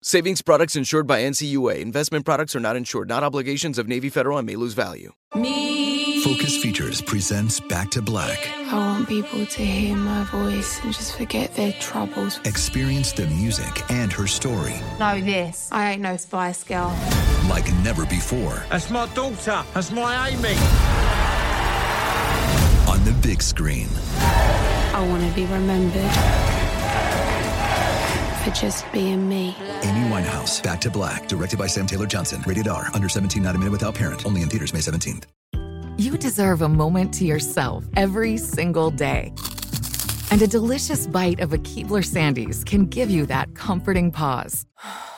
Savings products insured by NCUA. Investment products are not insured, not obligations of Navy Federal and may lose value. Me. Focus Features presents Back to Black. I want people to hear my voice and just forget their troubles. Experience the music and her story. Know this. I ain't no Spice Girl. Like never before. That's my daughter. That's my Amy. On the big screen. I want to be remembered for just being me. Amy Winehouse, Back to Black, directed by Sam Taylor Johnson. Rated R, under 17, not a minute without parent. Only in theaters May 17th. You deserve a moment to yourself every single day. And a delicious bite of a Keebler Sandies can give you that comforting pause.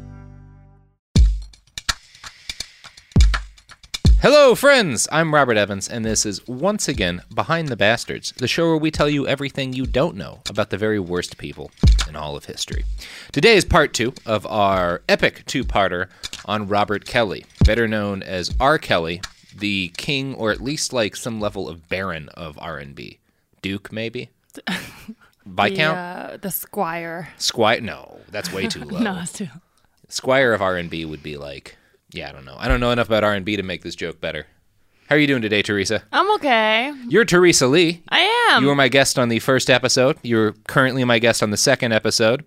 Hello, friends! I'm Robert Evans, and this is once again Behind the Bastards, the show where we tell you everything you don't know about the very worst people in all of history. Today is part two of our epic two parter on Robert Kelly, better known as R. Kelly, the king, or at least like some level of baron of R&B. Duke, maybe? Viscount? The, uh, the Squire. Squire? No, that's way too low. no, it's too. Squire of R&B would be like, yeah, I don't know. I don't know enough about R&B to make this joke better. How are you doing today, Teresa? I'm okay. You're Teresa Lee. I am. You were my guest on the first episode. You're currently my guest on the second episode.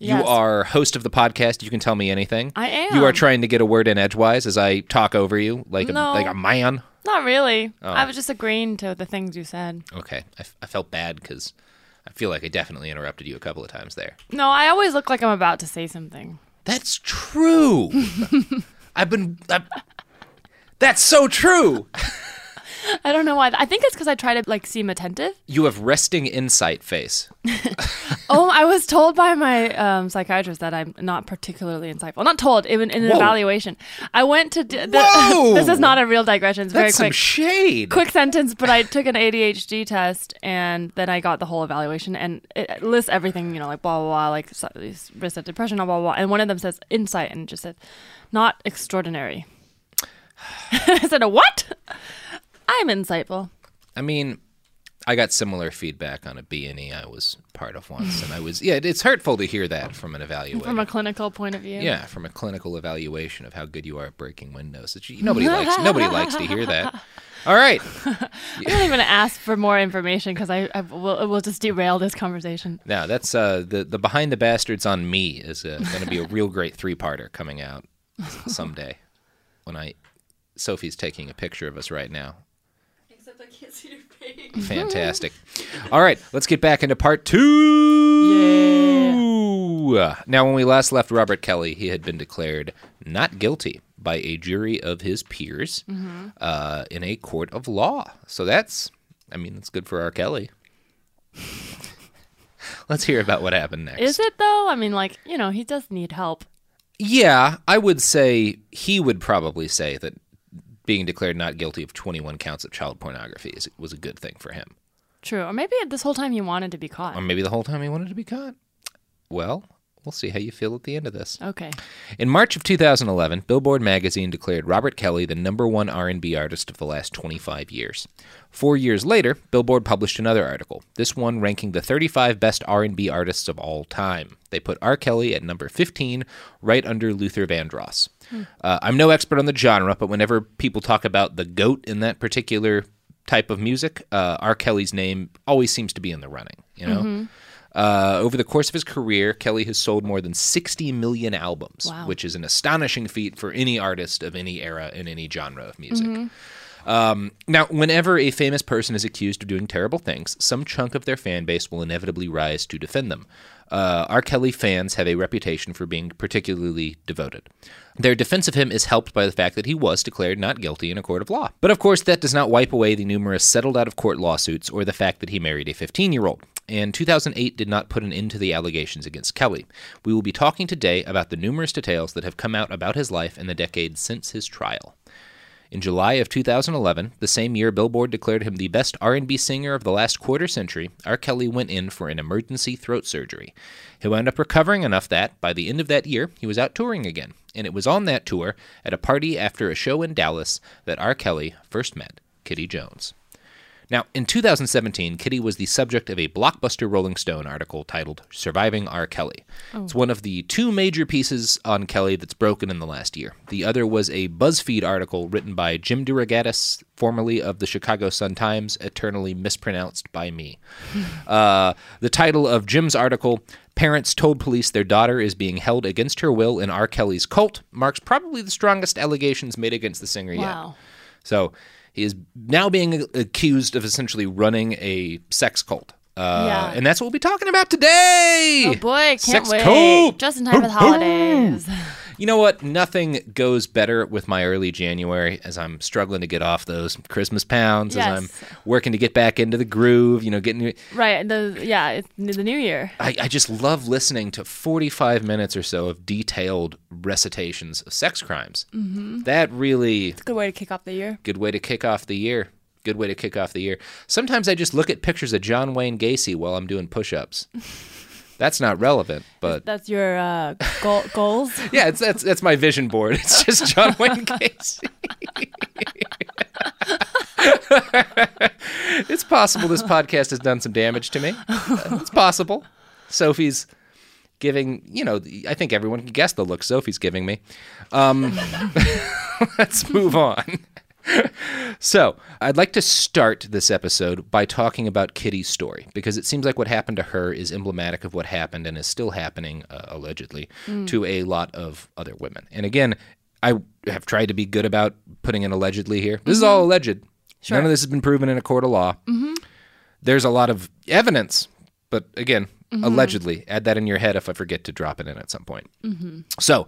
You are host of the podcast. You can tell me anything. I am. You are trying to get a word in edgewise as I talk over you like a, like a man. Not really. Oh. I was just agreeing to the things you said. Okay, I, f- I felt bad because I feel like I definitely interrupted you a couple of times there. No, I always look like I'm about to say something. That's true. I've been. i that's so true. I don't know why. I think it's because I try to like seem attentive. You have resting insight face. oh, I was told by my um, psychiatrist that I'm not particularly insightful. Not told, even in an Whoa. evaluation. I went to. D- the- Whoa! this is not a real digression. It's very That's some quick. shade. quick sentence, but I took an ADHD test and then I got the whole evaluation and it lists everything, you know, like blah, blah, blah, like risk of depression, blah, blah, blah. And one of them says insight and it just said, not extraordinary. I said, a what? I'm insightful. I mean, I got similar feedback on a B&E I was part of once, and I was yeah. It's hurtful to hear that from an evaluator. From a clinical point of view. yeah, from a clinical evaluation of how good you are at breaking windows. That Nobody likes. Nobody likes to hear that. All right. I don't even ask for more information because I, I will, it will just derail this conversation. Now that's uh, the the behind the bastards on me is uh, going to be a real great three parter coming out someday. When I Sophie's taking a picture of us right now. Except I can't see your face. Fantastic. All right, let's get back into part two. Yeah. Now, when we last left Robert Kelly, he had been declared not guilty by a jury of his peers Mm-hmm. uh, in a court of law. So that's, I mean, that's good for R. Kelly. let's hear about what happened next. Is it though? I mean, like, you know, he does need help. Yeah, I would say he would probably say that being declared not guilty of 21 counts of child pornography is, was a good thing for him. True. Or maybe this whole time he wanted to be caught. Or maybe the whole time he wanted to be caught. Well, We'll see how you feel at the end of this. Okay. In March of 2011, Billboard magazine declared Robert Kelly the number one R&B artist of the last 25 years. Four years later, Billboard published another article. This one ranking the 35 best R&B artists of all time. They put R. Kelly at number 15, right under Luther Vandross. Uh, I'm no expert on the genre, but whenever people talk about the goat in that particular type of music, uh, R. Kelly's name always seems to be in the running. You know. Uh, over the course of his career, Kelly has sold more than 60 million albums, Wow. which is an astonishing feat for any artist of any era in any genre of music. Um, now, whenever a famous person is accused of doing terrible things, some chunk of their fan base will inevitably rise to defend them. Uh, R. Kelly fans have a reputation for being particularly devoted. Their defense of him is helped by the fact that he was declared not guilty in a court of law. But of course, that does not wipe away the numerous settled out of court lawsuits or the fact that he married a 15 year old. And 2008 did not put an end to the allegations against Kelly. We will be talking today about the numerous details that have come out about his life in the decades since his trial. In July of 2011, the same year Billboard declared him the best R&B singer of the last quarter century, R. Kelly went in for an emergency throat surgery. He wound up recovering enough that, by the end of that year, he was out touring again. And it was on that tour, at a party after a show in Dallas, that R. Kelly first met Kitty Jones. Now, in 2017, Kitty was the subject of a blockbuster Rolling Stone article titled Surviving R. Kelly. It's one of the two major pieces on Kelly that's broken in the last year. The other was a BuzzFeed article written by Jim DeRogatis, formerly of the Chicago Sun-Times, eternally mispronounced by me. Uh, the title of Jim's article, Parents Told Police Their Daughter is Being Held Against Her Will in R. Kelly's Cult, marks probably the strongest allegations made against the singer yet. So he is now being accused of essentially running a sex cult. Uh, Yeah. And that's what we'll be talking about today. Oh boy, can't Sex wait. cult. Just in time for the holidays. You know what? Nothing goes better with my early January as I'm struggling to get off those Christmas pounds, as I'm working to get back into the groove, you know, getting. right. The yeah, it's the new year. I, I just love listening to 45 minutes or so of detailed recitations of sex crimes. Mm-hmm. That really Good way to kick off the year. Good way to kick off the year. Good way to kick off the year. Sometimes I just look at pictures of John Wayne Gacy while I'm doing push-ups. That's not relevant, but That's your uh, goal, goals. yeah, it's that's that's my vision board. It's just John Wayne Gacy. it's possible this podcast has done some damage to me. Uh, It's possible. Sophie's giving, you know, I think everyone can guess the look Sophie's giving me. Um, let's move on. So, I'd like to start this episode by talking about Kitty's story because it seems like what happened to her is emblematic of what happened and is still happening, uh, allegedly, mm. to a lot of other women. And again, I have tried to be good about putting in allegedly here. This is mm-hmm. all alleged. None of this has been proven in a court of law. Mm-hmm. There's a lot of evidence, but again, allegedly. Add that in your head if I forget to drop it in at some point. So,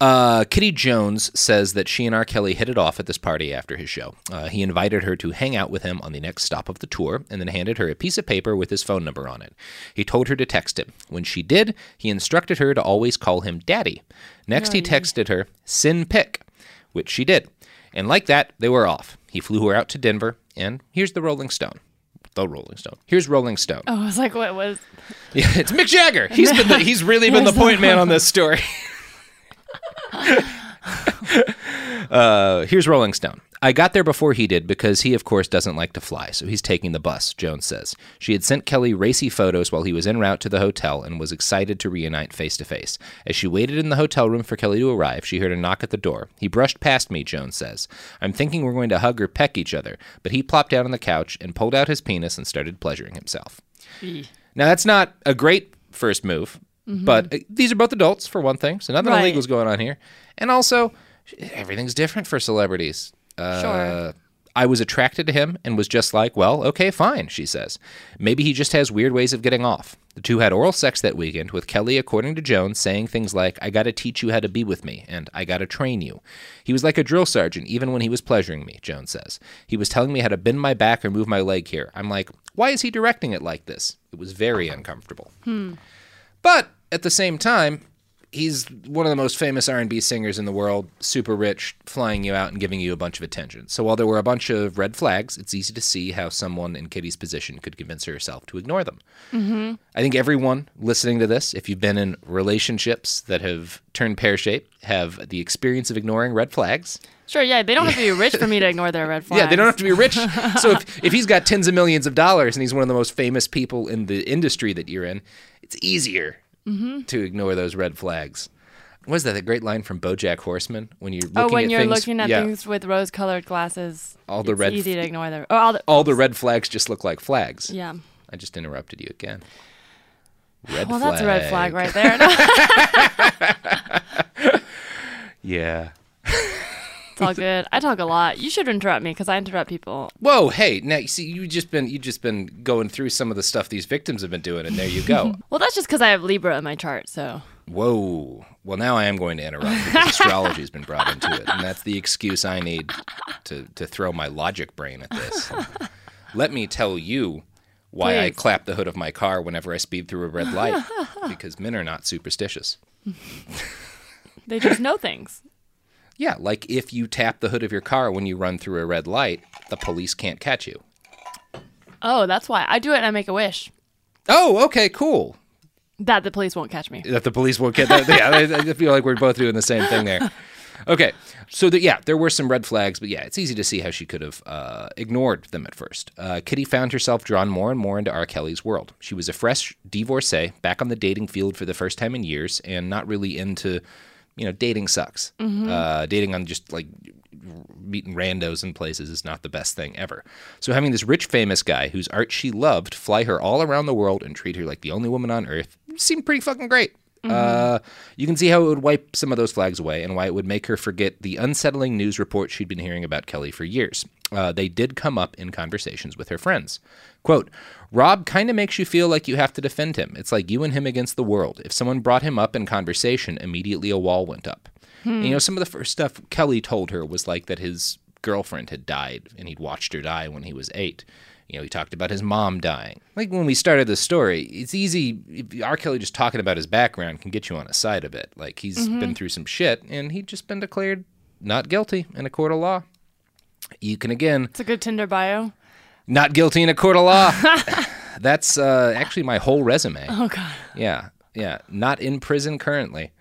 uh, Kitty Jones says that she and R. Kelly hit it off at this party after his show. Uh, he invited her to hang out with him on the next stop of the tour and then handed her a piece of paper with his phone number on it. He told her to text him. When she did, he instructed her to always call him Daddy. Next, he texted her, Sin Pick, which she did. And like that, they were off. He flew her out to Denver, and here's the Rolling Stone. The Rolling Stone. Here's Rolling Stone. Oh, I was like, what was? Yeah, it's Mick Jagger. He's been the, he's really been the point man on this story. uh, here's Rolling Stone. I got there before he did because he, of course, doesn't like to fly, so he's taking the bus, Jones says. She had sent Kelly racy photos while he was en route to the hotel and was excited to reunite face to face. As she waited in the hotel room for Kelly to arrive, she heard a knock at the door. He brushed past me, Jones says. I'm thinking we're going to hug or peck each other, but he plopped down on the couch and pulled out his penis and started pleasuring himself. Now that's not a great first move, but uh, these are both adults for one thing, so nothing Right. illegal is going on here. And also, everything's different for celebrities. Uh, Sure. I was attracted to him and was just like, well, okay, fine, she says. Maybe he just has weird ways of getting off. The two had oral sex that weekend, with Kelly, according to Jones, saying things like, I gotta teach you how to be with me, and I gotta train you. He was like a drill sergeant, even when he was pleasuring me, Jones says. He was telling me how to bend my back or move my leg here. I'm like, why is he directing it like this? It was very uncomfortable. But at the same time, he's one of the most famous R&B singers in the world, super rich, flying you out and giving you a bunch of attention. So while there were a bunch of red flags, it's easy to see how someone in Kitty's position could convince herself to ignore them. Mm-hmm. I think everyone listening to this, if you've been in relationships that have turned pear-shaped, have the experience of ignoring red flags. Sure, yeah, they don't have to be rich for me to ignore their red flags. Yeah, they don't have to be rich. so if, if he's got tens of millions of dollars and he's one of the most famous people in the industry that you're in, it's easier Mm-hmm. to ignore those red flags. What is that? The great line from BoJack Horseman when you're looking Oh, when at you're things, looking at yeah, things with rose-colored glasses, All the it's red easy to ignore them. Oh, all the all the red flags just look like flags. yeah. I just interrupted you again. Red Well, flag. that's a red flag right there. Yeah. it's all good. I talk a lot. You should interrupt me because I interrupt people. Whoa, hey, now you see you just been you just been going through some of the stuff these victims have been doing, and there you go. Well, that's just because I have Libra in my chart. So Whoa. Well, now I am going to interrupt because astrology's been brought into it, and that's the excuse I need to to throw my logic brain at this. Let me tell you why I clap the hood of my car whenever I speed through a red light, because men are not superstitious. they just know things. Yeah, like if you tap the hood of your car when you run through a red light, the police can't catch you. Oh, that's why I do it and I make a wish Oh, okay, cool. that the police won't catch me. that the police won't get that. Yeah, I, I feel like we're both doing the same thing there. Okay, so the, yeah, there were some red flags, but yeah, it's easy to see how she could have uh, ignored them at first. Uh, Kitty found herself drawn more and more into R. Kelly's world. She was a fresh divorcee, back on the dating field for the first time in years, and not really into, you know, dating sucks. Uh, dating on just like meeting randos in places is not the best thing ever. So having this rich, famous guy whose art she loved fly her all around the world and treat her like the only woman on earth seemed pretty fucking great. Uh, you can see how it would wipe some of those flags away and why it would make her forget the unsettling news reports she'd been hearing about Kelly for years. Uh, they did come up in conversations with her friends. Quote, Rob kind of makes you feel like you have to defend him. It's like you and him against the world. If someone brought him up in conversation, immediately a wall went up. And, you know, some of the first stuff Kelly told her was like that his girlfriend had died and he'd watched her die when he was eight. You know, he talked about his mom dying. Like when we started the story, it's easy. R. Kelly just talking about his background can get you on a side of it. Like he's been through some shit and he'd just been declared not guilty in a court of law. You can again It's a good Tinder bio. not guilty in a court of law. That's uh, actually my whole resume. Oh God. Yeah, yeah. Not in prison currently.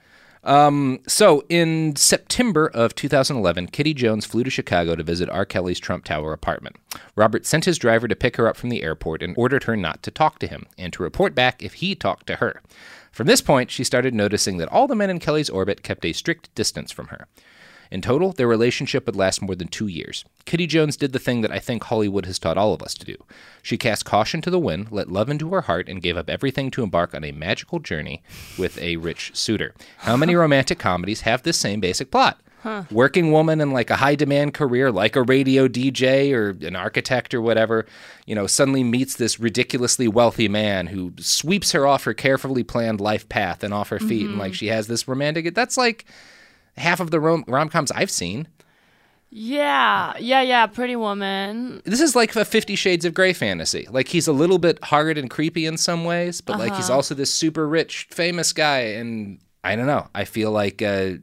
Um, so in September of 2011, Kitty Jones flew to Chicago to visit R. Kelly's Trump Tower apartment. Robert sent his driver to pick her up from the airport and ordered her not to talk to him and to report back if he talked to her. From this point, she started noticing that all the men in Kelly's orbit kept a strict distance from her. In total, their relationship would last more than two years. Kitty Jones did the thing that I think Hollywood has taught all of us to do. She cast caution to the wind, let love into her heart, and gave up everything to embark on a magical journey with a rich suitor. How many romantic comedies have this same basic plot? Working woman in like a high demand career, like a radio DJ or an architect or whatever, you know, suddenly meets this ridiculously wealthy man who sweeps her off her carefully planned life path and off her feet. And like mm-hmm. she has this romantic, that's like half of the rom coms I've seen. Yeah, yeah, yeah. Pretty Woman. This is like a Fifty Shades of Grey fantasy. Like he's a little bit hard and creepy in some ways, but like he's also this super rich, famous guy. And I don't know. I feel like uh,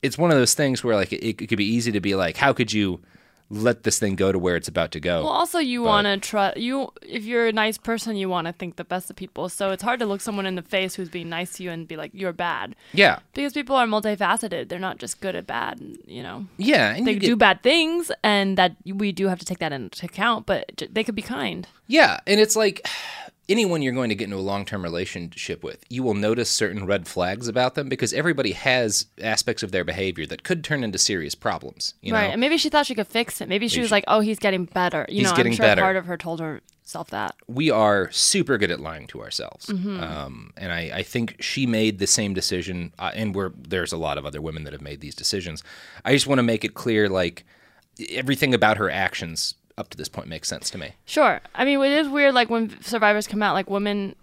it's one of those things where like it, it could be easy to be like, how could you let this thing go to where it's about to go? Well, also you want to trust you. If you're a nice person, you want to think the best of people. So it's hard to look someone in the face who's being nice to you and be like, "You're bad," yeah, because people are multifaceted. They're not just good at bad. You know, yeah. They get- do bad things, and that we do have to take that into account. But j- they could be kind. Yeah, and it's like anyone you're going to get into a long-term relationship with, you will notice certain red flags about them because everybody has aspects of their behavior that could turn into serious problems. You right. know? And maybe she thought she could fix it. Maybe she was she- like, "Oh, he's getting better." You He's know, getting I'm sure better. part of her told herself that. we are super good at lying to ourselves. Mm-hmm. Um, and I, I think she made the same decision, uh, and we're, there's a lot of other women that have made these decisions. I just want to make it clear like, everything about her actions up to this point makes sense to me. Sure. I mean, it is weird. Like when survivors come out, like women,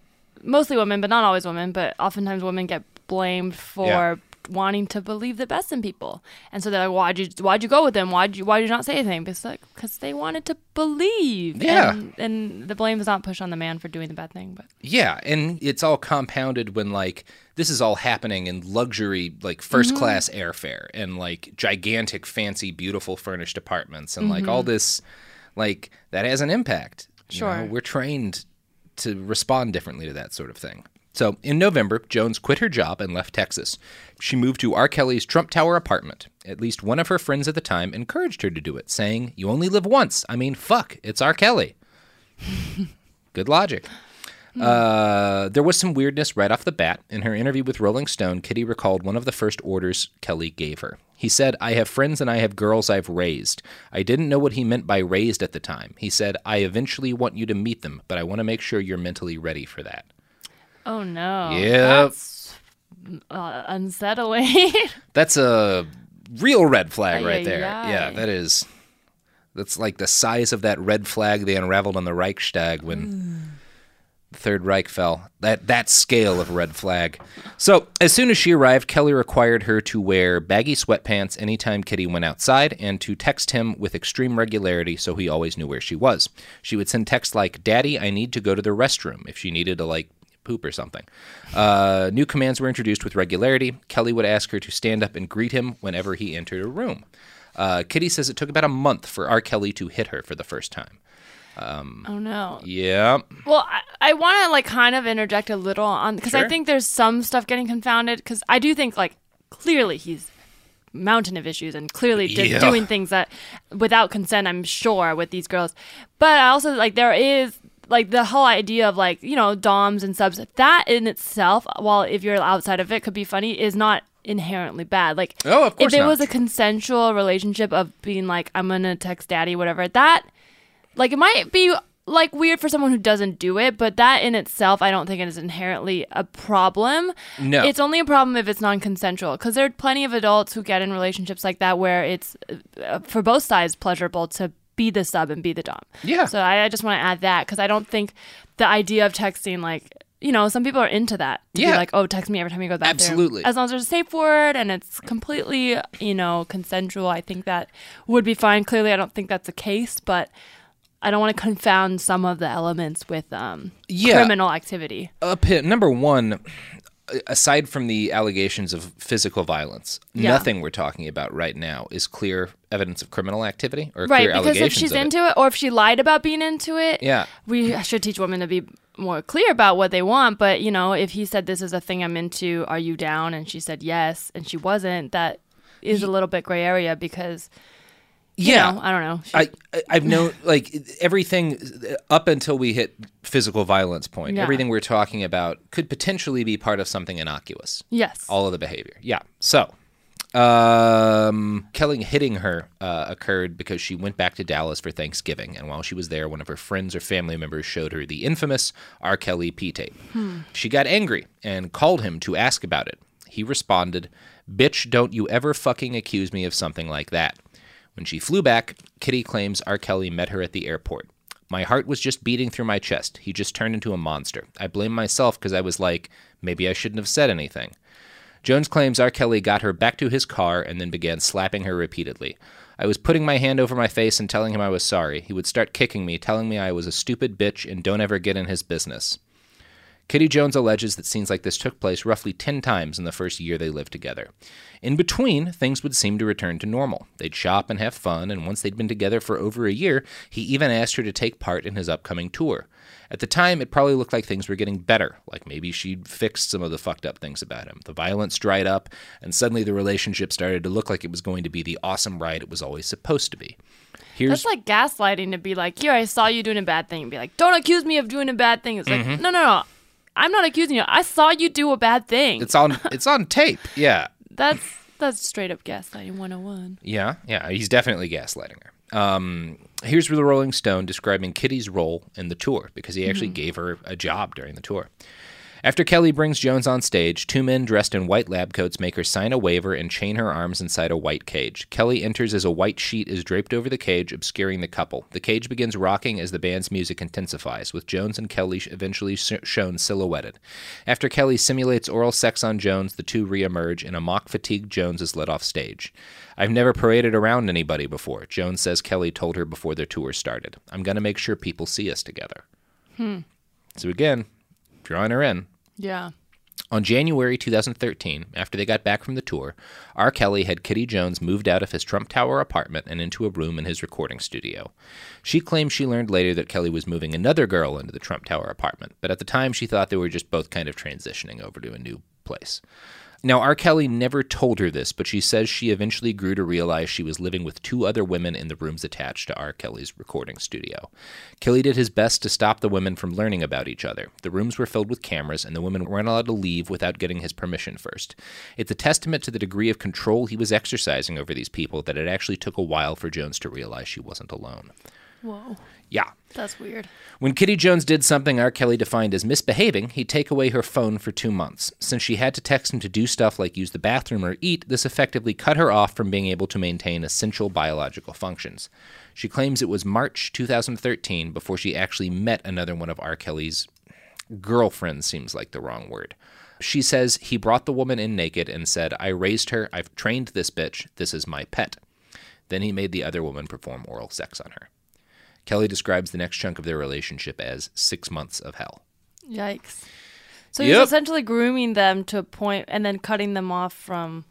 mostly women, but not always women, but oftentimes women get blamed for Yeah. wanting to believe the best in people. And so they're like, why'd you why'd you go with them? Why'd you why'd you not say anything? Because like because they wanted to believe. Yeah. And, and the blame is not pushed on the man for doing the bad thing, but Yeah, and it's all compounded when like this is all happening in luxury, like 1st mm-hmm. class airfare and like gigantic, fancy, beautiful furnished apartments and like all mm-hmm. this, like that has an impact. You know, Sure. we're trained to respond differently to that sort of thing. So in November, Jones quit her job and left Texas. She moved to R. Kelly's Trump Tower apartment. At least one of her friends at the time encouraged her to do it, saying, You only live once. I mean, fuck, it's R. Kelly. Good logic. Uh, there was some weirdness right off the bat. In her interview with Rolling Stone, Kitty recalled one of the first orders Kelly gave her. He said, I have friends and I have girls I've raised. I didn't know what he meant by raised at the time. He said, I eventually want you to meet them, but I want to make sure you're mentally ready for that. oh no. That's uh, unsettling. That's a real red flag right there. Yeah, that is. That's like the size of that red flag they unraveled on the Reichstag when the Third Reich fell. That that scale of red flag. So as soon as she arrived, Kelly required her to wear baggy sweatpants anytime Kitty went outside, and to text him with extreme regularity so he always knew where she was. She would send texts like, "Daddy, I need to go to the restroom," if she needed to like poop or something. Uh, new commands were introduced with regularity. Kelly would ask her to stand up and greet him whenever he entered a room. Uh, Kitty says it took about a month for R. Kelly to hit her for the first time. Um, oh no. Yeah. Well, I, I want to like kind of interject a little on because Sure. I think there's some stuff getting confounded because I do think like clearly he's mountain of issues and clearly Yeah. doing things that without consent I'm sure with these girls but I also like there is like the whole idea of like you know doms and subs that in itself while if you're outside of it could be funny is not inherently bad like Oh, of course if it not. was a consensual relationship of being like i'm gonna text daddy whatever that like it might be like weird for someone who doesn't do it, but that in itself, I don't think it is inherently a problem. No. it's only a problem if it's non-consensual. Because there are plenty of adults who get in relationships like that where it's uh, for both sides pleasurable to be the sub and be the dom. Yeah. So I, I just want to add that because I don't think the idea of texting like. You know, some people are into that. To Yeah. Be like, oh, text me every time you go to the bathroom. Absolutely. As long as there's a safe word and it's completely, you know, consensual, I think that would be fine. Clearly, I don't think that's the case, but I don't want to confound some of the elements with um, Yeah. criminal activity. Up number one, aside from the allegations of physical violence, Yeah. nothing we're talking about right now is clear evidence of criminal activity or Right, clear because allegations if she's of it. into it. or if she lied about being into it, Yeah. we should teach women to be more clear about what they want. But, you know, if he said, This is a thing I'm into, are you down? And she said yes, and she wasn't, that is a little bit gray area because, you yeah. know, I don't know. She- I, I- I've known like everything up until we hit physical violence point. Yeah. Everything we're talking about could potentially be part of something innocuous. yes. All of the behavior. Yeah. So, um, Kelly hitting her uh, occurred because she went back to Dallas for Thanksgiving, and while she was there, one of her friends or family members showed her the infamous R. Kelly P tape. She got angry and called him to ask about it. He responded, "Bitch, don't you ever fucking accuse me of something like that." When she flew back, Kitty claims R. Kelly met her at the airport. My heart was just beating through my chest. He just turned into a monster. I blame myself because I was like, maybe I shouldn't have said anything. Jones claims R. Kelly got her back to his car and then began slapping her repeatedly. I was putting my hand over my face and telling him I was sorry. He would start kicking me, telling me I was a stupid bitch and don't ever get in his business. Kitty Jones alleges that scenes like this took place roughly 10 times in the first year they lived together. In between, things would seem to return to normal. They'd shop and have fun, and once they'd been together for over a year, he even asked her to take part in his upcoming tour. At the time, it probably looked like things were getting better, like maybe she'd fixed some of the fucked up things about him. The violence dried up, and suddenly the relationship started to look like it was going to be the awesome ride it was always supposed to be. Here's That's like gaslighting to be like, here, I saw you doing a bad thing. And be like, don't accuse me of doing a bad thing. It's like, Mm-hmm. no, no, no. I'm not accusing you. I saw you do a bad thing. it's on it's on tape. Yeah. that's that's straight up gaslighting 101. Yeah, yeah, he's definitely gaslighting her. Um, here's the Rolling Stone describing Kitty's role in the tour because he actually gave her a job during the tour. After Kelly brings Jones on stage, two men dressed in white lab coats make her sign a waiver and chain her arms inside a white cage. Kelly enters as a white sheet is draped over the cage, obscuring the couple. The cage begins rocking as the band's music intensifies, with Jones and Kelly eventually shown silhouetted. After Kelly simulates oral sex on Jones, the two reemerge, and a mock fatigued Jones is led off stage. I've never paraded around anybody before, Jones says Kelly told her before their tour started. I'm going to make sure people see us together. Hmm. So again, drawing her in. Yeah. On January 2013, after they got back from the tour, R. Kelly had Kitty Jones moved out of his Trump Tower apartment and into a room in his recording studio. She claims she learned later that Kelly was moving another girl into the Trump Tower apartment, but at the time she thought they were just both kind of transitioning over to a new place. Now, R. Kelly never told her this, but she says she eventually grew to realize she was living with two other women in the rooms attached to R. Kelly's recording studio. Kelly did his best to stop the women from learning about each other. The rooms were filled with cameras, and the women weren't allowed to leave without getting his permission first. It's a testament to the degree of control he was exercising over these people that it actually took a while for Jones to realize she wasn't alone. Whoa. Yeah. That's weird. When Kitty Jones did something R. Kelly defined as misbehaving, he'd take away her phone for two months. Since she had to text him to do stuff like use the bathroom or eat, this effectively cut her off from being able to maintain essential biological functions. She claims it was March 2013 before she actually met another one of R. Kelly's girlfriends, seems like the wrong word. She says he brought the woman in naked and said, I raised her, I've trained this bitch, this is my pet. Then he made the other woman perform oral sex on her. Kelly describes the next chunk of their relationship as six months of hell. Yikes. So Yep. he's essentially grooming them to a point and then cutting them off from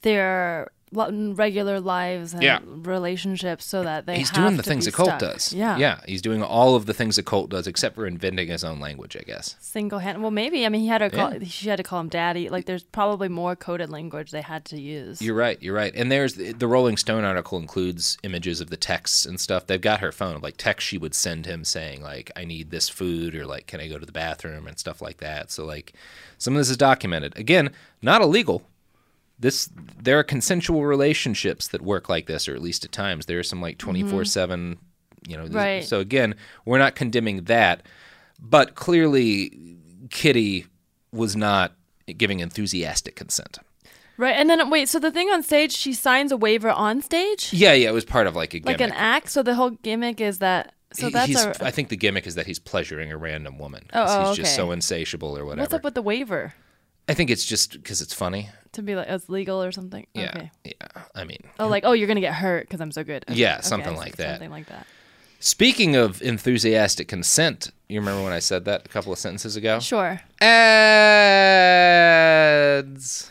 their regular lives and Yeah. relationships so that they he's doing the to things a cult does. Yeah. Yeah. He's doing all of the things a cult does except for inventing his own language, I guess. Single hand. Well, maybe. I mean, he had to call. Yeah. She had to call him daddy. Like, there's probably more coded language they had to use. You're right. You're right. And there's the Rolling Stone article includes images of the texts and stuff. They've got her phone, like texts she would send him saying like, "I need this food" or like, "Can I go to the bathroom?" and stuff like that. So like, some of this is documented. Again, not illegal. This there are consensual relationships that work like this, or at least at times there are some like mm-hmm. twenty four seven. You know, Right. so again, we're not condemning that, but clearly, Kitty was not giving enthusiastic consent. Right. And then wait. So the thing on stage, she signs a waiver on stage, Yeah, yeah, it was part of like a gimmick. like an act. So the whole gimmick is that. So He- that's he's, a. I think the gimmick is that he's pleasuring a random woman. Oh, oh, he's just okay. so insatiable or whatever. What's up with the waiver? I think it's just because it's funny. To be like it's legal or something. Yeah, Okay. yeah. I mean, Oh, like oh, you're gonna get hurt because I'm so good. Okay, Yeah, something I like that. Something like that. speaking of enthusiastic consent, you remember when I said that a couple of sentences ago? Sure. Ads.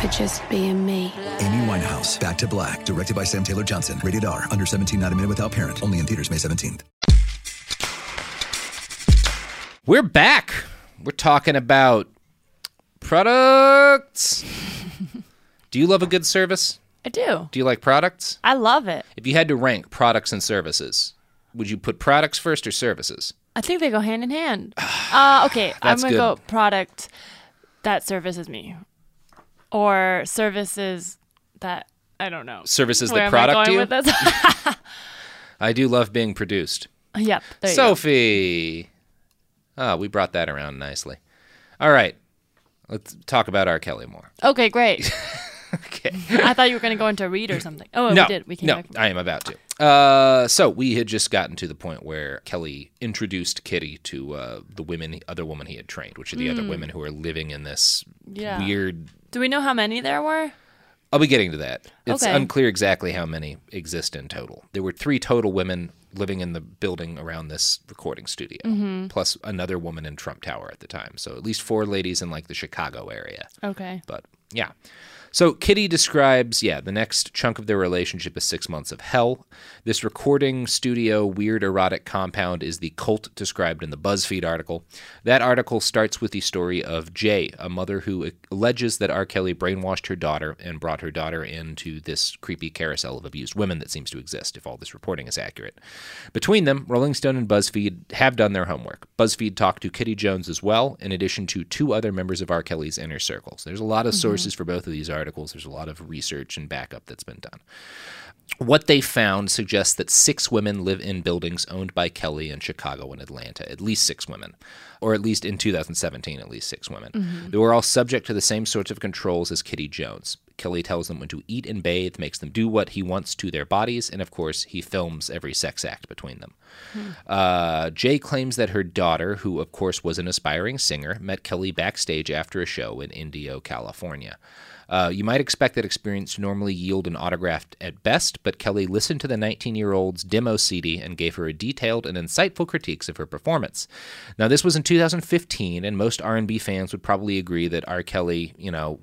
for just being me. Amy Winehouse, Back to Black, directed by Sam Taylor Johnson. Rated R, under 17, not a minute without parent. Only in theaters May 17th. We're back. We're talking about products. do you love a good service? I do. Do you like products? I love it. If you had to rank products and services, would you put products first or services? I think they go hand in hand. Uh, okay, I'm That's gonna good. go product that services me, or services that I don't know. Services Where that product I you? I do love being produced. yep. There. Sophie. Ah, we brought that around nicely. All right. Let's talk about R. Kelly more. Okay, great. Okay. I thought you were gonna go into read or something. Oh, no, we did. We came no, back. I am about to. Uh, so we had just gotten to the point where Kelly introduced Kitty to uh, the women, other woman he had trained, which are the other women who are living in this Mm. Yeah. weird. Do we know how many there were? I'll be getting to that. It's Okay. unclear exactly how many exist in total. There were three total women living in the building around this recording studio, Mm-hmm. plus another woman in Trump Tower at the time. So at least four ladies in like the Chicago area. Okay. But yeah. So Kitty describes, yeah, the next chunk of their relationship is six months of hell. This recording studio weird erotic compound is the cult described in the BuzzFeed article. That article starts with the story of Jay, a mother who alleges that R. Kelly brainwashed her daughter and brought her daughter into this creepy carousel of abused women that seems to exist, if all this reporting is accurate. Between them, Rolling Stone and BuzzFeed have done their homework. BuzzFeed talked to Kitty Jones as well, in addition to two other members of R. Kelly's inner circles. There's a lot of mm-hmm. sources for both of these articles. There's a lot of research and backup that's been done. What they found suggests that six women live in buildings owned by Kelly in Chicago and Atlanta. At least six women. Or at least in 2017, at least six women. They were all subject to the same sorts of controls as Kitty Jones. Kelly tells them when to eat and bathe, makes them do what he wants to their bodies, and of course, he films every sex act between them. Uh, Jay claims that her daughter, who of course was an aspiring singer, met Kelly backstage after a show in Indio, California. Uh, you might expect that experience to normally yield an autograph at best, but Kelly listened to the 19-year-old's demo CD and gave her a detailed and insightful critiques of her performance. Now, this was in 2015, and most R&B fans would probably agree that R. Kelly, you know,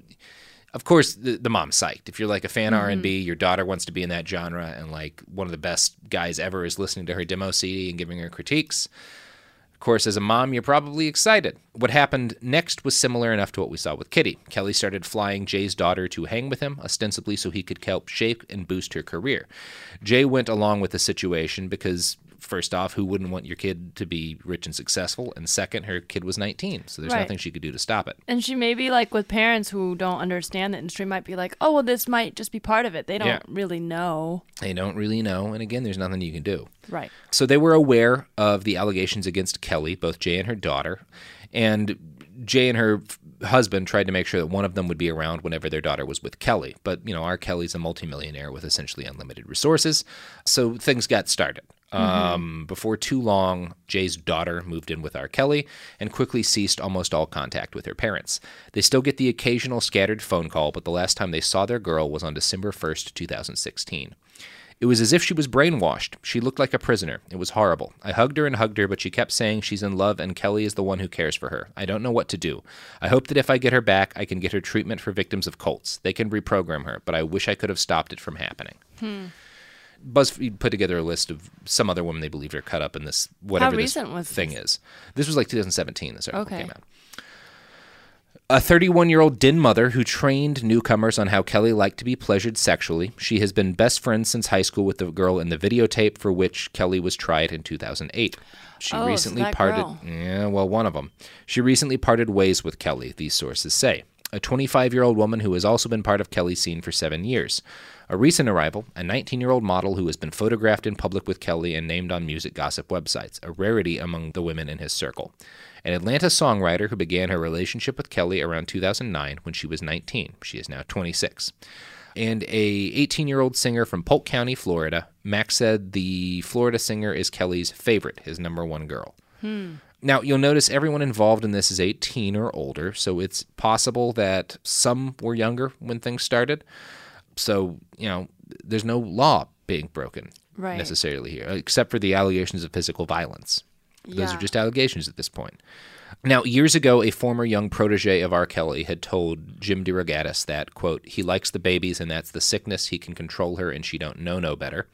of course, the, the mom's psyched. If you're like a fan of R&B, your daughter wants to be in that genre, and like one of the best guys ever is listening to her demo CD and giving her critiques. Course, as a mom, you're probably excited. What happened next was similar enough to what we saw with Kitty. Kelly started flying Jay's daughter to hang with him, ostensibly so he could help shape and boost her career. Jay went along with the situation because, first off, who wouldn't want your kid to be rich and successful? And second, her kid was 19, so there's Right. nothing she could do to stop it. And she may be like with parents who don't understand the industry might be like, oh well, this might just be part of it. They don't Yeah. really know. They don't really know, and again, there's nothing you can do. Right. So they were aware of the allegations against Kelly, both Jay and her daughter, and Jay and her husband tried to make sure that one of them would be around whenever their daughter was with Kelly. But, you know, R. Kelly's a multimillionaire with essentially unlimited resources, so things got started. Um, Before too long, Jay's daughter moved in with R. Kelly and quickly ceased almost all contact with her parents. They still get the occasional scattered phone call, but the last time they saw their girl was on December 1st, 2016. It was as if she was brainwashed. She looked like a prisoner. It was horrible. I hugged her and hugged her, but she kept saying she's in love and Kelly is the one who cares for her. I don't know what to do. I hope that if I get her back, I can get her treatment for victims of cults. They can reprogram her, but I wish I could have stopped it from happening. BuzzFeed put together a list of some other women they believed are cut up in this whatever this recent was thing this? is. This was like 2017. This article Okay. came out. A 31 year old Din mother who trained newcomers on how Kelly liked to be pleasured sexually. She has been best friends since high school with the girl in the videotape for which Kelly was tried in 2008. She Oh, recently parted. girl. Yeah, well, one of them. She recently parted ways with Kelly, these sources say. A 25 year old woman who has also been part of Kelly's scene for seven years. A recent arrival, a 19 year old model who has been photographed in public with Kelly and named on music gossip websites, a rarity among the women in his circle. An Atlanta songwriter who began her relationship with Kelly around 2009 when she was 19. She is now 26 and a 18 year old singer from Polk County, Florida. Max said the Florida singer is Kelly's favorite, his number one girl. Hmm. Now, you'll notice everyone involved in this is 18 or older, so it's possible that some were younger when things started. So, you know, there's no law being broken Right. necessarily here, except for the allegations of physical violence. Those are just allegations at this point. Now, years ago, a former young protege of R. Kelly had told Jim DeRogatis that, quote, he likes the babies and that's the sickness. He can control her and she don't know no better.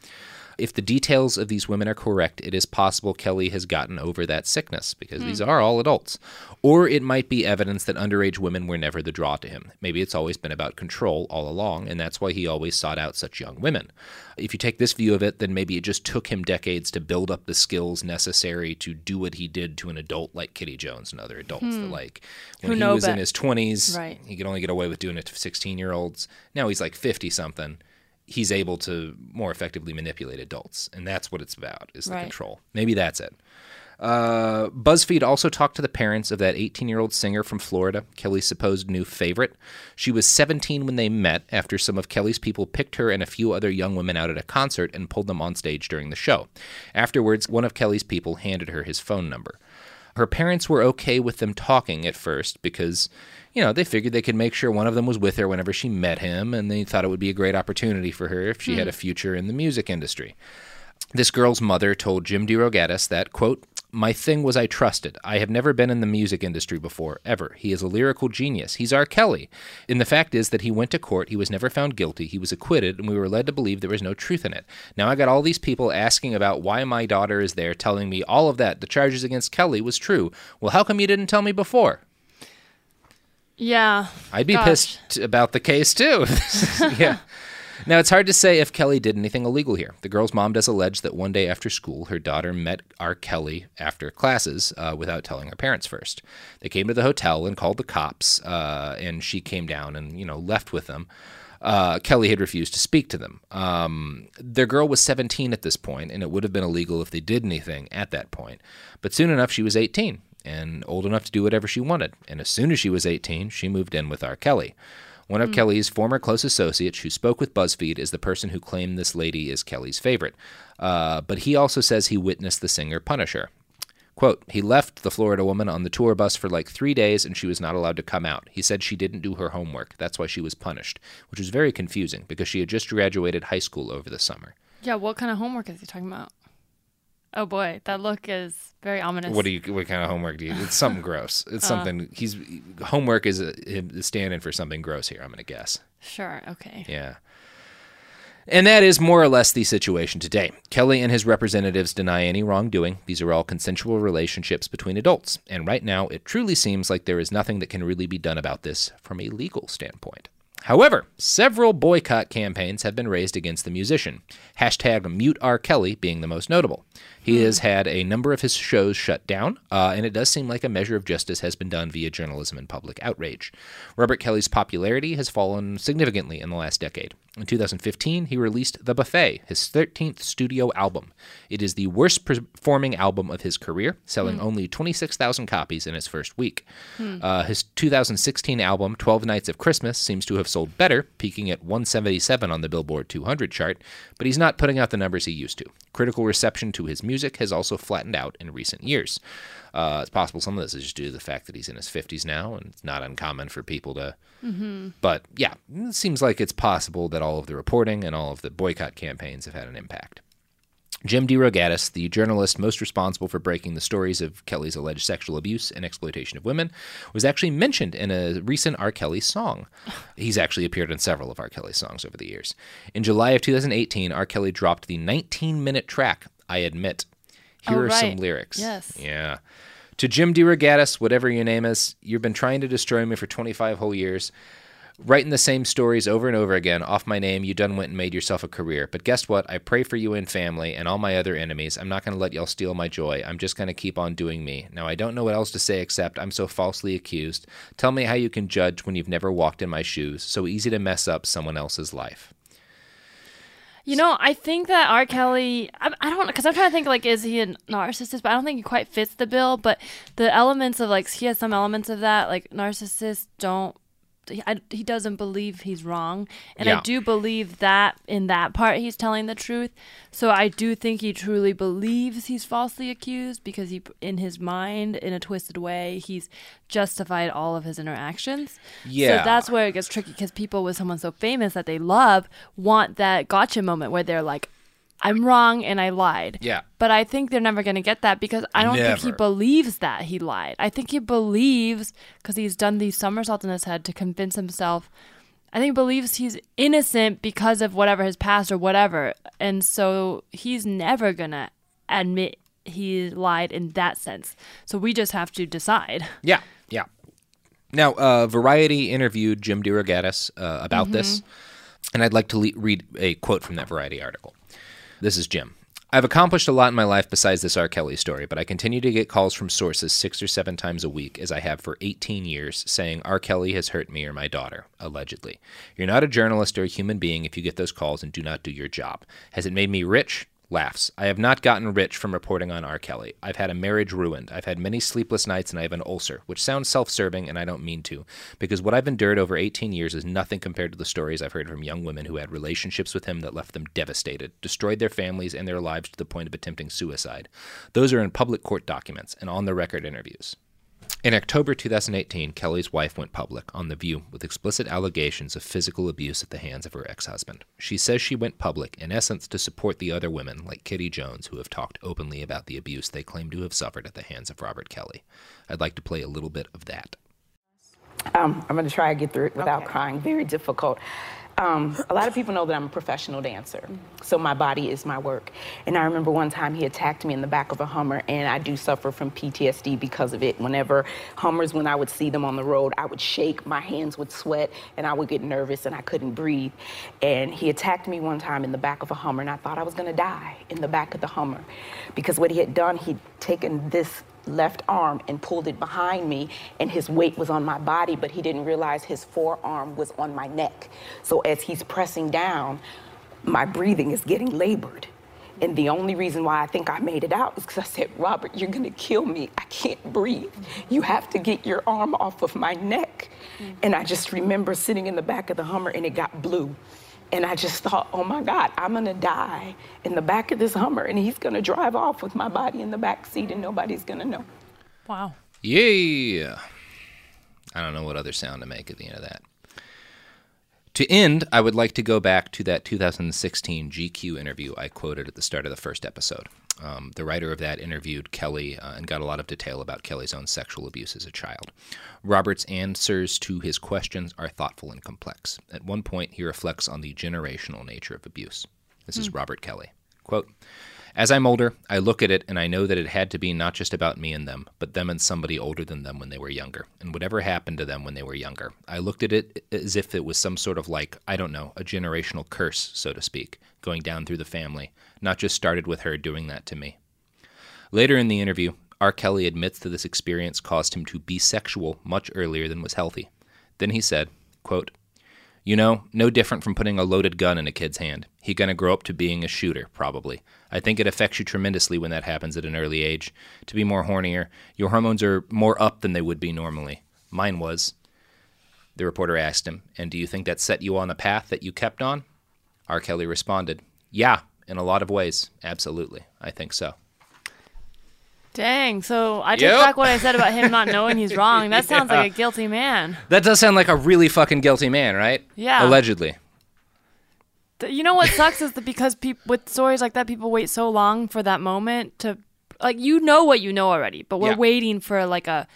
If the details of these women are correct, it is possible Kelly has gotten over that sickness because these hmm. are all adults. Or it might be evidence that underage women were never the draw to him. Maybe it's always been about control all along, and that's why he always sought out such young women. If you take this view of it, then maybe it just took him decades to build up the skills necessary to do what he did to an adult like Kitti Jones and other adults. That hmm. like when Who he was in his twenties, Right. he could only get away with doing it to 16 year olds. Now he's like 50 something. He's able to more effectively manipulate adults, and that's what it's about is the Right. control. Maybe that's it. Uh, BuzzFeed also talked to the parents of that 18 year old singer from Florida, Kelly's supposed new favorite. She was 17 when they met after some of Kelly's people picked her and a few other young women out at a concert and pulled them on stage during the show. Afterwards, one of Kelly's people handed her his phone number. Her parents were okay with them talking at first because, you know, they figured they could make sure one of them was with her whenever she met him, and they thought it would be a great opportunity for her if she had hmm. a future in the music industry. This girl's mother told Jim DeRogatis that, quote, my thing was I trusted. I have never been in the music industry before, ever. He is a lyrical genius. He's R. Kelly. And the fact is that he went to court, he was never found guilty, he was acquitted, and we were led to believe there was no truth in it. Now I got all these people asking about why my daughter is there, telling me all of that. The charges against Kelly was true. Well, how come you didn't tell me before? Yeah. I'd be Gosh. pissed about the case too. yeah. Now, it's hard to say if Kelly did anything illegal here. The girl's mom does allege that one day after school, her daughter met R. Kelly after classes uh, without telling her parents first. They came to the hotel and called the cops, uh, and she came down and, you know, left with them. Uh, Kelly had refused to speak to them. Um, their girl was 17 at this point, and it would have been illegal if they did anything at that point. But soon enough, she was 18 and old enough to do whatever she wanted. And as soon as she was 18, she moved in with R. Kelly. One of Kelly's former close associates who spoke with BuzzFeed is the person who claimed this lady is Kelly's favorite. Uh, but he also says he witnessed the singer punish her. Quote, he left the Florida woman on the tour bus for like three days and she was not allowed to come out. He said she didn't do her homework. That's why she was punished, which was very confusing because she had just graduated high school over the summer. Yeah, what kind of homework is he talking about? Oh boy, that look is very ominous. What do you? What kind of homework do you? It's something gross. It's uh. something. He's homework is a, stand-in for something gross here. I'm gonna guess. Sure, okay. Yeah. And that is more or less the situation today. Kelly and his representatives deny any wrongdoing. These are all consensual relationships between adults. And right now, it truly seems like there is nothing that can really be done about this from a legal standpoint. However, several boycott campaigns have been raised against the musician. Hashtag Mute R. Kelly being the most notable. He has had a number of his shows shut down, uh, and it does seem like a measure of justice has been done via journalism and public outrage. Robert Kelly's popularity has fallen significantly in the last decade. In 2015, he released The Buffet, his 13th studio album. It is the worst performing album of his career, selling only 26,000 copies in its first week. Uh, his 2016 album, 12 Nights of Christmas, seems to have sold better, peaking at 177 on the Billboard 200 chart, but he's not putting out the numbers he used to. Critical reception to his music has also flattened out in recent years. Uh, it's possible some of this is just due to the fact that he's in his 50s now, and it's not uncommon for people to. Mm-hmm. But yeah, it seems like it's possible that all of the reporting and all of the boycott campaigns have had an impact. Jim DeRogatis, the journalist most responsible for breaking the stories of Kelly's alleged sexual abuse and exploitation of women, was actually mentioned in a recent R. Kelly song. He's actually appeared in several of R. Kelly's songs over the years. In July of 2018, R. Kelly dropped the 19 minute track, I Admit. Here Oh, are some lyrics. Yes. Yeah. To Jim DeRogatis, whatever your name is, you've been trying to destroy me for 25 whole years. Writing the same stories over and over again off my name, you done went and made yourself a career. But guess what? I pray for you and family and all my other enemies. I'm not going to let y'all steal my joy. I'm just going to keep on doing me. Now, I don't know what else to say except I'm so falsely accused. Tell me how you can judge when you've never walked in my shoes. So easy to mess up someone else's life. You know, I think that R. Kelly, I, I don't because I'm trying to think, like, is he a narcissist? But I don't think he quite fits the bill. But the elements of, like, he has some elements of that. Like, narcissists don't, I, he doesn't believe he's wrong. And Yeah. I do believe that in that part he's telling the truth. So I do think he truly believes he's falsely accused because he, in his mind, in a twisted way, he's justified all of his interactions. Yeah. So that's where it gets tricky because people with someone so famous that they love want that gotcha moment where they're like, I'm wrong and I lied. Yeah. But I think they're never going to get that because I don't think he believes that he lied. I think he believes because he's done these somersaults in his head to convince himself. I think he believes he's innocent because of whatever his past or whatever. And so he's never going to admit he lied in that sense. So we just have to decide. Yeah, yeah. Now, uh, Variety interviewed Jim DeRogatis uh, about this, and I'd like to le- read a quote from that Variety article. This is Jim. I've accomplished a lot in my life besides this R. Kelly story, but I continue to get calls from sources six or seven times a week, as I have for 18 years, saying R. Kelly has hurt me or my daughter, allegedly. You're not a journalist or a human being if you get those calls and do not do your job. Has it made me rich? Laughs. I have not gotten rich from reporting on R. Kelly. I've had a marriage ruined. I've had many sleepless nights and I have an ulcer, which sounds self serving and I don't mean to, because what I've endured over 18 years is nothing compared to the stories I've heard from young women who had relationships with him that left them devastated, destroyed their families and their lives to the point of attempting suicide. Those are in public court documents and on the record interviews. In October 2018, Kelly's wife went public on The View with explicit allegations of physical abuse at the hands of her ex husband. She says she went public, in essence, to support the other women like Kitti Jones who have talked openly about the abuse they claim to have suffered at the hands of Robert Kelly. I'd like to play a little bit of that. Um, I'm going to try to get through it without crying. Very difficult. Um, a lot of people know that I'm a professional dancer, so my body is my work. And I remember one time he attacked me in the back of a Hummer, and I do suffer from PTSD because of it. Whenever Hummers, when I would see them on the road, I would shake, my hands would sweat, and I would get nervous and I couldn't breathe. And he attacked me one time in the back of a Hummer, and I thought I was to die in the back of the Hummer because what he had done, he'd taken this left arm and pulled it behind me, and his weight was on my body, but he didn't realize his forearm was on my neck. So as he's pressing down, my breathing is getting labored. And the only reason why I think I made it out is because I said, Robert, you're gonna kill me. I can't breathe. You have to get your arm off of my neck. Mm. And I just remember sitting in the back of the Hummer and it got blue. And I just thought, oh my God, I'm gonna die in the back of this Hummer and he's gonna drive off with my body in the back seat and nobody's gonna know. Wow. Yeah. I don't know what other sound to make at the end of that. To end, I would like to go back to that 2016 GQ interview I quoted at the start of the first episode. Um, the writer of that interviewed Kelly uh, and got a lot of detail about Kelly's own sexual abuse as a child. Robert's answers to his questions are thoughtful and complex. At one point, he reflects on the generational nature of abuse. This is Robert Kelly. Quote, as I'm older, I look at it and I know that it had to be not just about me and them, but them and somebody older than them when they were younger, and whatever happened to them when they were younger. I looked at it as if it was some sort of like, I don't know, a generational curse, so to speak, going down through the family, not just started with her doing that to me. Later in the interview, R. Kelly admits that this experience caused him to be sexual much earlier than was healthy. Then he said, quote, you know, no different from putting a loaded gun in a kid's hand. He gonna grow up to being a shooter, probably. I think it affects you tremendously when that happens at an early age. To be more hornier, your hormones are more up than they would be normally. Mine was. The reporter asked him, And do you think that set you on the path that you kept on? R. Kelly responded, Yeah, in a lot of ways. Absolutely. I think so. Dang. So I take Yep. back what I said about him not knowing he's wrong. That sounds Yeah. like a guilty man. That does sound like a really fucking guilty man, right? Yeah. Allegedly. You know what sucks is that because people with stories like that, people wait so long for that moment to, like, you know what you know already, but we're Yeah. waiting for like a,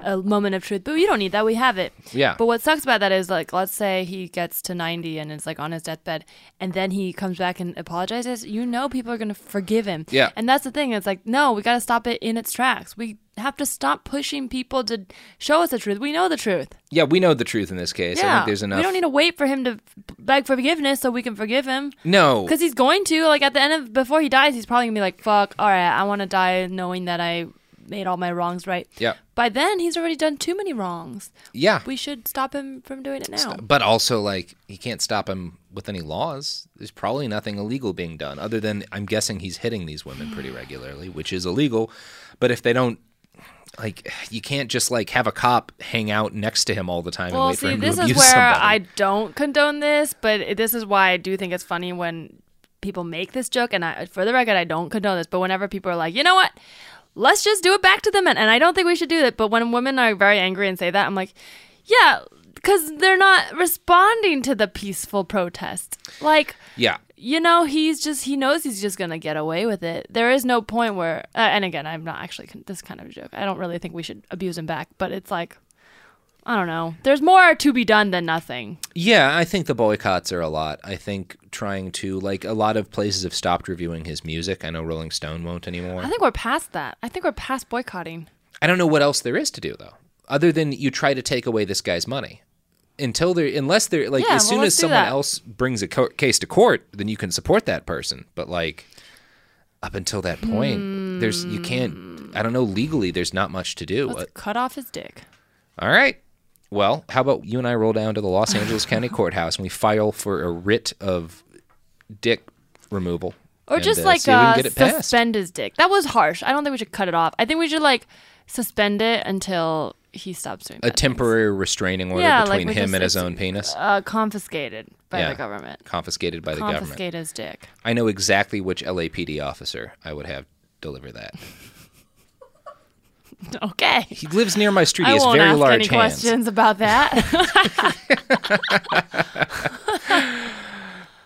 a moment of truth. But you don't need that. We have it. Yeah. But what sucks about that is like, let's say he gets to ninety and is like on his deathbed, and then he comes back and apologizes. You know, people are gonna forgive him. Yeah. And that's the thing. It's like, no, we got to stop it in its tracks. We have to stop pushing people to show us the truth. We know the truth. Yeah, we know the truth in this case. I Yeah, think there's enough. we don't need to wait for him to beg forgiveness so we can forgive him. No. because he's going to. Like at the end of before he dies, he's probably gonna be like, "Fuck, all right, I want to die knowing that I made all my wrongs right." Yeah. By then, he's already done too many wrongs. Yeah. We should stop him from doing it now. But also, like, he can't stop him with any laws. There's probably nothing illegal being done, other than I'm guessing he's hitting these women pretty regularly, which is illegal. But if they don't, like, you can't just like have a cop hang out next to him all the time and Well, wait for see, him this to is where somebody. I don't condone this, but this is why I do think it's funny when people make this joke. And I, for the record, I don't condone this, but whenever people are like, you know what? Let's just do it back to the men. And I don't think we should do that. But when women are very angry and say that, I'm like, yeah, because they're not responding to the peaceful protest. Like, yeah. you know, he's just, he knows he's just going to get away with it. There is no point where, uh, and again, I'm not actually, con- this kind of a joke. I don't really think we should abuse him back, but it's like, I don't know. There's more to be done than nothing. Yeah, I think the boycotts are a lot. I think trying to like a lot of places have stopped reviewing his music. I know Rolling Stone won't anymore. I think we're past that. I think we're past boycotting. I don't know what else there is to do though, other than you try to take away this guy's money. Until there, unless they're like, Yeah, as well, soon as someone that. else brings a co- case to court, then you can support that person. But like, up until that point, there's you can't. I don't know legally. There's not much to do. Let's uh, cut off his dick. All right. Well, how about you and I roll down to the Los Angeles County Courthouse and we file for a writ of dick removal, Or just like see if we can uh, suspend his dick. That was harsh. I don't think we should cut it off. I think we should like suspend it until he stops doing that. a temporary restraining order Yeah, between we him just- and his own penis. Uh, confiscated by Yeah, the government. Confiscated by the government. Confiscate his dick. I know exactly which LAPD officer I would have deliver that. Okay. He lives near my street. He I has won't very ask large any hands. questions about that.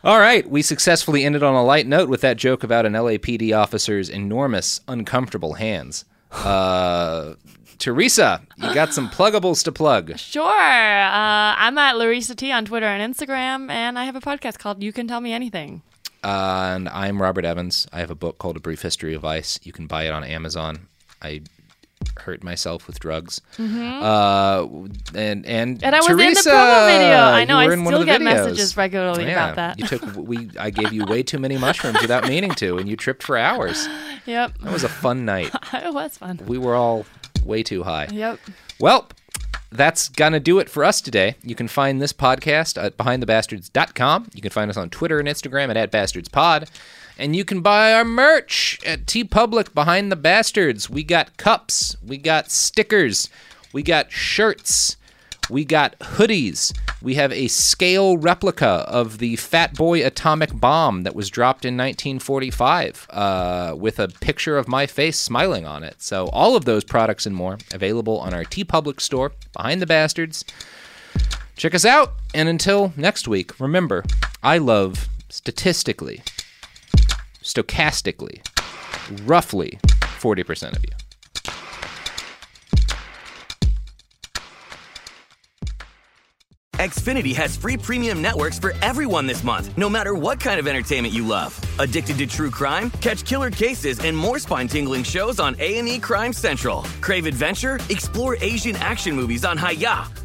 All right, we successfully ended on a light note with that joke about an LAPD officer's enormous, uncomfortable hands. Uh, Teresa, you got some pluggables to plug. Sure. Uh, I'm at Larissa T on Twitter and Instagram, and I have a podcast called You Can Tell Me Anything. Uh, and I'm Robert Evans. I have a book called A Brief History of Vice. You can buy it on Amazon. I hurt myself with drugs. Uh, and and Mm-hmm. And I was in the Teresa, promo video. I know, I in one of still get videos. messages regularly Yeah, about that. You took we. I gave you way too many mushrooms without meaning to, and you tripped for hours. Yep. That was a fun night. it was fun. We were all way too high. Yep. Well, that's gonna do it for us today. You can find this podcast at behindthebastards.com. You can find us on Twitter and Instagram at, at @bastardspod. And you can buy our merch at TeePublic Behind the Bastards. We got cups, we got stickers, we got shirts, we got hoodies. We have a scale replica of the Fat Boy atomic bomb that was dropped in 1945 uh, with a picture of my face smiling on it. So, all of those products and more available on our TeePublic store, Behind the Bastards. Check us out. And until next week, remember, I love statistically, stochastically, roughly 40% of you. Xfinity has free premium networks for everyone this month, no matter what kind of entertainment you love. Addicted to true crime? Catch killer cases and more spine-tingling shows on A&E Crime Central. Crave adventure? Explore Asian action movies on Hi-YAH.